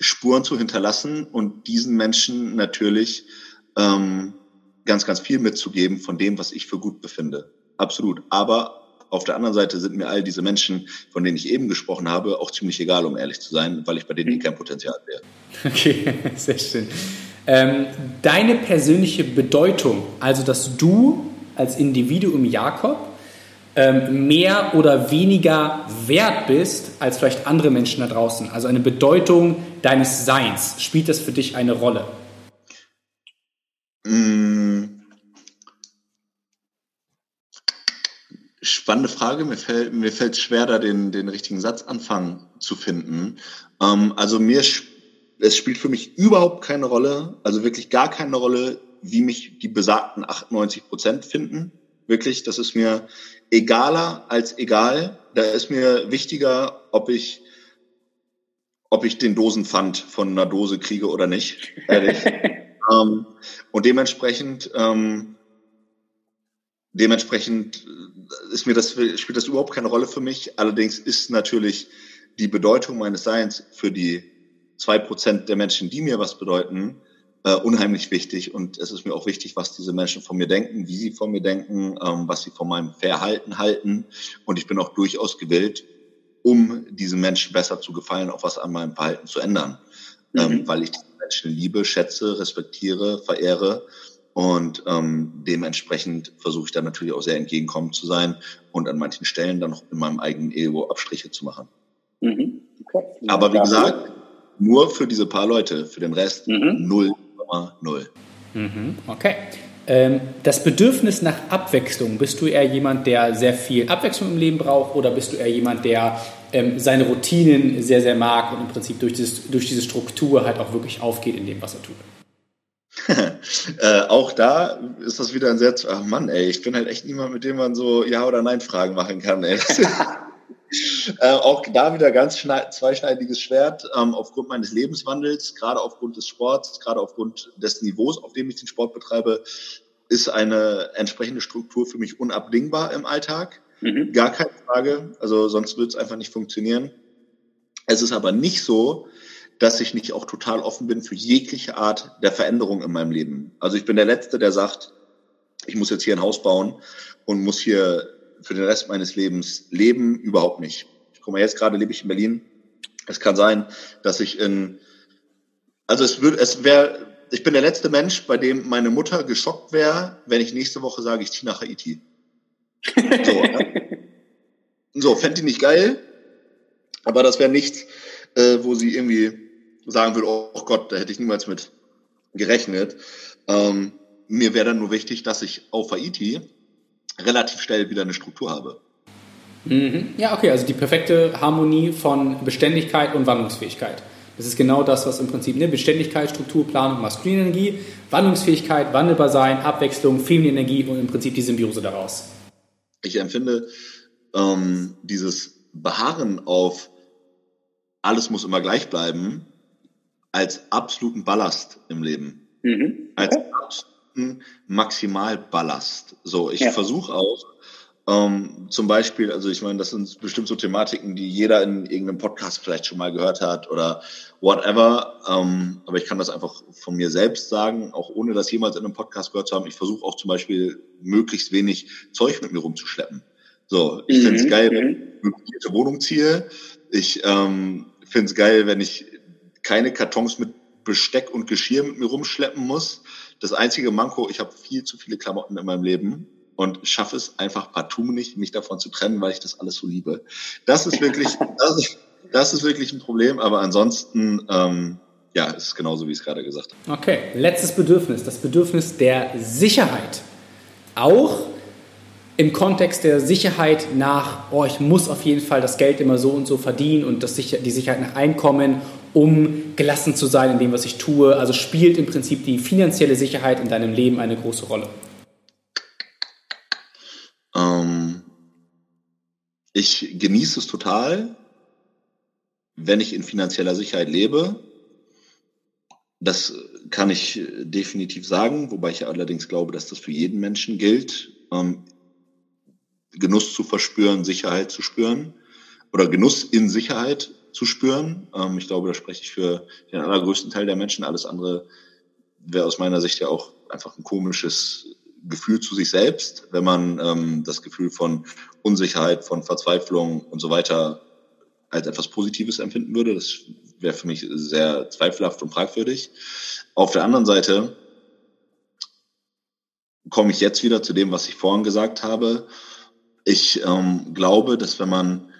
Spuren zu hinterlassen und diesen Menschen natürlich ähm, ganz, ganz viel mitzugeben von dem, was ich für gut befinde. Absolut. Aber Auf der anderen Seite sind mir all diese Menschen, von denen ich eben gesprochen habe, auch ziemlich egal, um ehrlich zu sein, weil ich bei denen eh kein Potenzial sehe. Okay, sehr schön. Ähm, deine persönliche Bedeutung, also dass du als Individuum Jakob ähm, mehr oder weniger wert bist als vielleicht andere Menschen da draußen. Also eine Bedeutung deines Seins. Spielt das für dich eine Rolle? Mm. Spannende Frage. Mir fällt mir fällt schwer, da den, den richtigen Satzanfang zu finden. Ähm, also mir es spielt für mich überhaupt keine Rolle, also wirklich gar keine Rolle, wie mich die besagten 98 Prozent finden. Wirklich, das ist mir egaler als egal. Da ist mir wichtiger, ob ich, ob ich den Dosenpfand von einer Dose kriege oder nicht. Ehrlich. ähm, und dementsprechend, ähm, dementsprechend ist mir das, spielt das überhaupt keine Rolle für mich. Allerdings ist natürlich die Bedeutung meines Seins für die zwei Prozent der Menschen, die mir was bedeuten, äh, unheimlich wichtig. Und es ist mir auch wichtig, was diese Menschen von mir denken, wie sie von mir denken, ähm, was sie von meinem Verhalten halten. Und ich bin auch durchaus gewillt, um diesen Menschen besser zu gefallen, auch was an meinem Verhalten zu ändern. Ähm, mhm. Ähm, weil ich diese Menschen liebe, schätze, respektiere, verehre. Und ähm, dementsprechend versuche ich da natürlich auch sehr entgegenkommend zu sein und an manchen Stellen dann noch in meinem eigenen Ego Abstriche zu machen. Mhm. Okay. Aber wie gesagt, nur für diese paar Leute, für den Rest mhm. 0,0. Mhm. Okay. Ähm, das Bedürfnis nach Abwechslung, bist du eher jemand, der sehr viel Abwechslung im Leben braucht oder bist du eher jemand, der ähm, seine Routinen sehr, sehr mag und im Prinzip durch, dieses, durch diese Struktur halt auch wirklich aufgeht in dem, was er tut? äh, auch da ist das wieder ein sehr, ach Mann, ey, ich bin halt echt niemand, mit dem man so Ja- oder Nein-Fragen machen kann, ey. äh, auch da wieder ganz zweischneidiges Schwert ähm, aufgrund meines Lebenswandels, gerade aufgrund des Sports, gerade aufgrund des Niveaus, auf dem ich den Sport betreibe, ist eine entsprechende Struktur für mich unabdingbar im Alltag. Mhm. Gar keine Frage. Also sonst wird es einfach nicht funktionieren. Es ist aber nicht so, dass ich nicht auch total offen bin für jegliche Art der Veränderung in meinem Leben. Also ich bin der Letzte, der sagt, ich muss jetzt hier ein Haus bauen und muss hier für den Rest meines Lebens leben, überhaupt nicht. Ich guck mal, jetzt gerade lebe ich in Berlin. Es kann sein, dass ich in, also es würde, es wäre, ich bin der letzte Mensch, bei dem meine Mutter geschockt wäre, wenn ich nächste Woche sage, ich ziehe nach Haiti. So, ne? so fände ich nicht geil, aber das wäre nichts, äh, wo sie irgendwie sagen würde, oh Gott, da hätte ich niemals mit gerechnet. Ähm, mir wäre dann nur wichtig, dass ich auf Haiti relativ schnell wieder eine Struktur habe. Mhm. Ja, okay, also die perfekte Harmonie von Beständigkeit und Wandlungsfähigkeit. Das ist genau das, was im Prinzip ne, Beständigkeit, Struktur, Planung, maskuline Energie, Wandlungsfähigkeit, wandelbar sein, Abwechslung, feminine Energie und im Prinzip die Symbiose daraus. Ich empfinde ähm, dieses Beharren auf alles muss immer gleich bleiben als absoluten Ballast im Leben. Mhm. Als absoluten Maximalballast. So, ich ja. versuche auch, ähm, zum Beispiel, also ich meine, das sind bestimmt so Thematiken, die jeder in irgendeinem Podcast vielleicht schon mal gehört hat oder whatever. Ähm, aber ich kann das einfach von mir selbst sagen, auch ohne das jemals in einem Podcast gehört zu haben. Ich versuche auch zum Beispiel möglichst wenig Zeug mit mir rumzuschleppen. So, ich mhm. finde es geil, wenn ich eine Wohnung ziehe. Ich ähm, finde es geil, wenn ich keine Kartons mit Besteck und Geschirr mit mir rumschleppen muss. Das einzige Manko, ich habe viel zu viele Klamotten in meinem Leben und schaffe es einfach partout nicht, mich davon zu trennen, weil ich das alles so liebe. Das ist wirklich, das ist, das ist wirklich ein Problem, aber ansonsten, ähm, ja, ist es genauso, wie ich es gerade gesagt habe. Okay, letztes Bedürfnis, das Bedürfnis der Sicherheit. Auch im Kontext der Sicherheit nach, oh, ich muss auf jeden Fall das Geld immer so und so verdienen und das, die Sicherheit nach Einkommen, um gelassen zu sein in dem, was ich tue. Also spielt im Prinzip die finanzielle Sicherheit in deinem Leben eine große Rolle. Ähm, ich genieße es total, wenn ich in finanzieller Sicherheit lebe. Das kann ich definitiv sagen, wobei ich allerdings glaube, dass das für jeden Menschen gilt. Ähm, Genuss zu verspüren, Sicherheit zu spüren oder Genuss in Sicherheit zu spüren. Ähm, ich glaube, da spreche ich für den allergrößten Teil der Menschen. Alles andere wäre aus meiner Sicht ja auch einfach ein komisches Gefühl zu sich selbst, wenn man ähm, das Gefühl von Unsicherheit, von Verzweiflung und so weiter als etwas Positives empfinden würde. Das wäre für mich sehr zweifelhaft und fragwürdig. Auf der anderen Seite komme ich jetzt wieder zu dem, was ich vorhin gesagt habe. Ich ähm, glaube, dass wenn man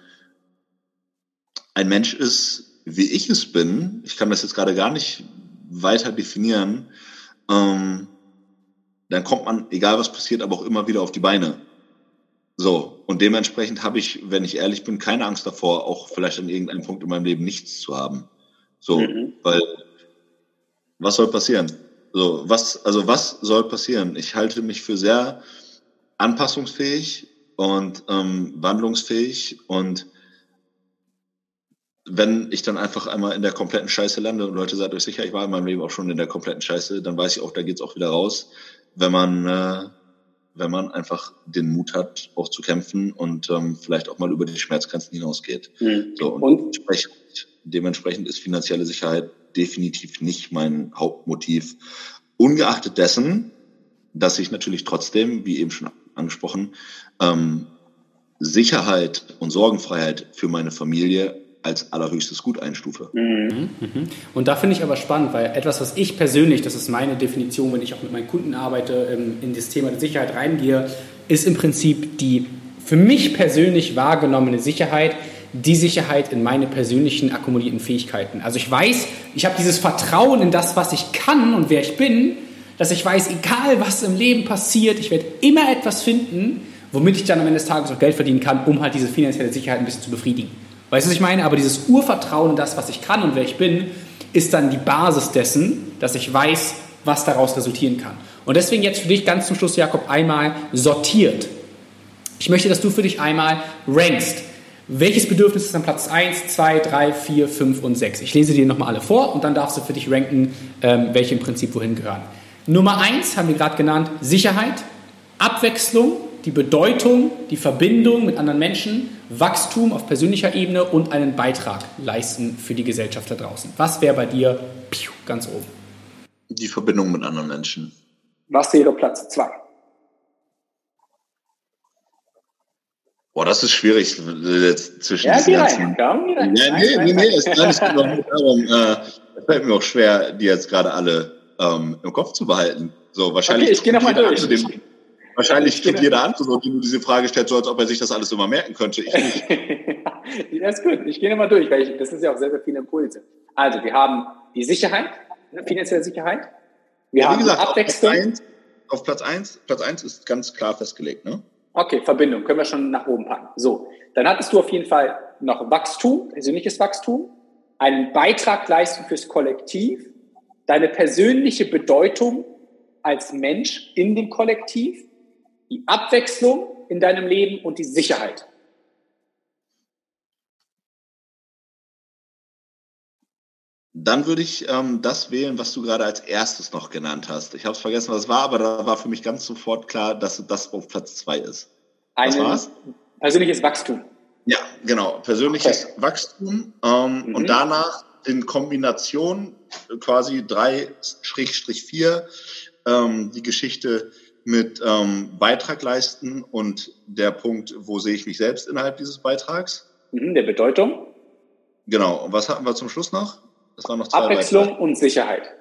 ein Mensch ist, wie ich es bin, ich kann das jetzt gerade gar nicht weiter definieren, ähm, dann kommt man, egal was passiert, aber auch immer wieder auf die Beine. So, und dementsprechend habe ich, wenn ich ehrlich bin, keine Angst davor, auch vielleicht an irgendeinem Punkt in meinem Leben nichts zu haben. So, mhm. weil was soll passieren? So, was, also was soll passieren? Ich halte mich für sehr anpassungsfähig und ähm, wandlungsfähig und wenn ich dann einfach einmal in der kompletten Scheiße lande und Leute seid euch sicher, ich war in meinem Leben auch schon in der kompletten Scheiße, dann weiß ich auch, da geht's auch wieder raus, wenn man äh, wenn man einfach den Mut hat, auch zu kämpfen und ähm, vielleicht auch mal über die Schmerzgrenzen hinausgeht. Mhm. So, und, und? Dementsprechend, dementsprechend ist finanzielle Sicherheit definitiv nicht mein Hauptmotiv. Ungeachtet dessen, dass ich natürlich trotzdem, wie eben schon angesprochen, ähm, Sicherheit und Sorgenfreiheit für meine Familie als allerhöchstes Gut einstufe. Mhm. Mhm. Und da finde ich aber spannend, weil etwas, was ich persönlich, das ist meine Definition, wenn ich auch mit meinen Kunden arbeite, ähm, in das Thema der Sicherheit reingehe, ist im Prinzip die für mich persönlich wahrgenommene Sicherheit, die Sicherheit in meine persönlichen akkumulierten Fähigkeiten. Also ich weiß, ich habe dieses Vertrauen in das, was ich kann und wer ich bin, dass ich weiß, egal was im Leben passiert, ich werde immer etwas finden, womit ich dann am Ende des Tages auch Geld verdienen kann, um halt diese finanzielle Sicherheit ein bisschen zu befriedigen. Weißt du, was ich meine? Aber dieses Urvertrauen in das, was ich kann und wer ich bin, ist dann die Basis dessen, dass ich weiß, was daraus resultieren kann. Und deswegen jetzt für dich ganz zum Schluss, Jakob, einmal sortiert. Ich möchte, dass du für dich einmal rankst. Welches Bedürfnis ist an Platz 1, 2, 3, 4, 5 und 6? Ich lese dir nochmal alle vor und dann darfst du für dich ranken, ähm, welche im Prinzip wohin gehören. Nummer 1 haben wir gerade genannt, Sicherheit, Abwechslung, die Bedeutung, die Verbindung mit anderen Menschen, Wachstum auf persönlicher Ebene und einen Beitrag leisten für die Gesellschaft da draußen. Was wäre bei dir piu, ganz oben? Die Verbindung mit anderen Menschen. Was wäre Platz zwei? Boah, das ist schwierig jetzt zwischen ja, diesen ganzen... Ja, nee, nee, nee, nee, ist gar nicht darum. Äh, es fällt mir auch schwer, die jetzt gerade alle ähm, im Kopf zu behalten. So, wahrscheinlich. Okay, ich gehe nochmal durch. Dem, Wahrscheinlich tut jeder andere so, die diese Frage stellt, so als ob er sich das alles immer merken könnte. Ich nicht. das ist gut. Ich gehe nochmal durch, weil ich, das ist ja auch sehr, sehr viele Impulse. Also, wir haben die Sicherheit, ne, finanzielle Sicherheit. Wir ja, haben gesagt, Abwechslung. Auf Platz, 1, auf Platz 1, Platz 1 ist ganz klar festgelegt, ne? Okay, Verbindung. Können wir schon nach oben packen. So. Dann hattest du auf jeden Fall noch Wachstum, persönliches Wachstum, einen Beitrag leisten fürs Kollektiv, deine persönliche Bedeutung als Mensch in dem Kollektiv die Abwechslung in deinem Leben und die Sicherheit. Dann würde ich ähm, das wählen, was du gerade als erstes noch genannt hast. Ich habe es vergessen, was es war, aber da war für mich ganz sofort klar, dass das auf Platz zwei ist. Was war's? Persönliches Wachstum. Ja, genau. Persönliches okay. Wachstum ähm, mhm. und danach in Kombination quasi drei Strich vier ähm, die Geschichte mit ähm, Beitrag leisten und der Punkt, wo sehe ich mich selbst innerhalb dieses Beitrags? Mhm, der Bedeutung. Genau. Und was hatten wir zum Schluss noch? Das waren noch zwei Abwechslung Beitrag. und Sicherheit.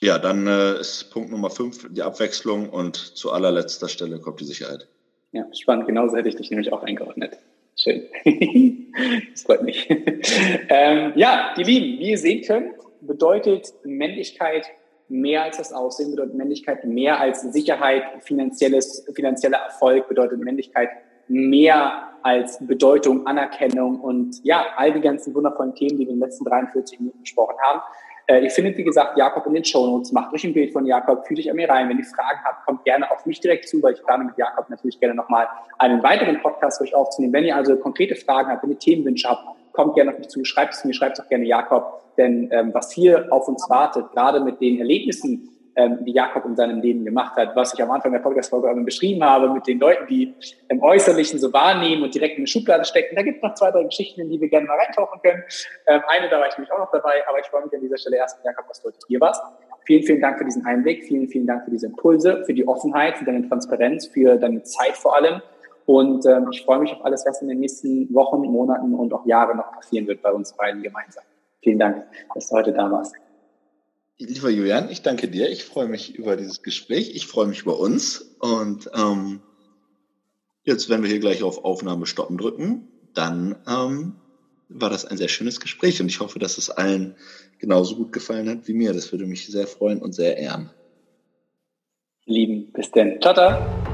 Ja, dann äh, ist Punkt Nummer fünf die Abwechslung und zu allerletzter Stelle kommt die Sicherheit. Ja, spannend. Genauso hätte ich dich nämlich auch eingeordnet. Schön. das freut mich. ähm, ja, die Lieben, wie ihr sehen könnt, bedeutet Männlichkeit mehr als das Aussehen, bedeutet Männlichkeit mehr als Sicherheit, finanzielles, finanzieller Erfolg bedeutet Männlichkeit mehr als Bedeutung, Anerkennung und ja, all die ganzen wundervollen Themen, die wir in den letzten 43 Minuten besprochen haben. Äh, ihr findet, wie gesagt, Jakob in den Show Notes. Macht euch ein Bild von Jakob, fühlt euch an mir rein. Wenn ihr Fragen habt, kommt gerne auf mich direkt zu, weil ich plane mit Jakob natürlich gerne nochmal einen weiteren Podcast für euch aufzunehmen. Wenn ihr also konkrete Fragen habt, wenn ihr Themenwünsche habt, kommt gerne auf mich zu, schreibt es mir, schreibt es auch gerne Jakob. Denn ähm, was hier auf uns wartet, gerade mit den Erlebnissen, ähm, die Jakob in seinem Leben gemacht hat, was ich am Anfang der Podcast-Folge beschrieben habe, mit den Leuten, die im Äußerlichen so wahrnehmen und direkt in eine Schublade stecken. Da gibt es noch zwei, drei Geschichten, in die wir gerne mal reintauchen können. Ähm, eine, da war ich nämlich auch noch dabei, aber ich freue mich an dieser Stelle erst, Jakob, dass du heute hier warst. vielen, vielen Dank für diesen Einblick, vielen, vielen Dank für diese Impulse, für die Offenheit, für deine Transparenz, für deine Zeit vor allem. Und ähm, ich freue mich auf alles, was in den nächsten Wochen, Monaten und auch Jahren noch passieren wird bei uns beiden gemeinsam. Vielen Dank, dass du heute da warst. Lieber Julian, ich danke dir. Ich freue mich über dieses Gespräch. Ich freue mich über uns. Und ähm, jetzt, wenn wir hier gleich auf Aufnahme stoppen drücken, dann ähm, war das ein sehr schönes Gespräch und ich hoffe, dass es allen genauso gut gefallen hat wie mir. Das würde mich sehr freuen und sehr ehren. Lieben, bis denn. Ciao, ciao.